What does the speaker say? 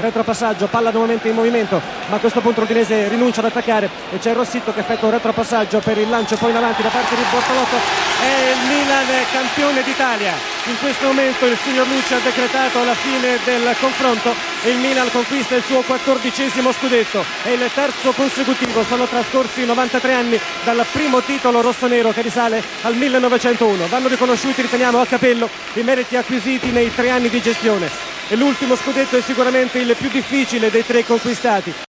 retropassaggio, palla nuovamente in movimento, ma a questo punto l'Udinese rinuncia ad attaccare e c'è Rossitto che effettua un retropassaggio per il lancio poi in avanti da parte di Bortolotto e il Milan campione d'Italia. In questo momento il signor Luci ha decretato la fine del confronto e il Milan conquista il suo quattordicesimo scudetto. È il terzo consecutivo, sono trascorsi 93 anni dal primo titolo rossonero che risale al 1901. Vanno riconosciuti, riteniamo, a capello i meriti acquisiti nei tre anni di gestione. E l'ultimo scudetto è sicuramente il più difficile dei tre conquistati.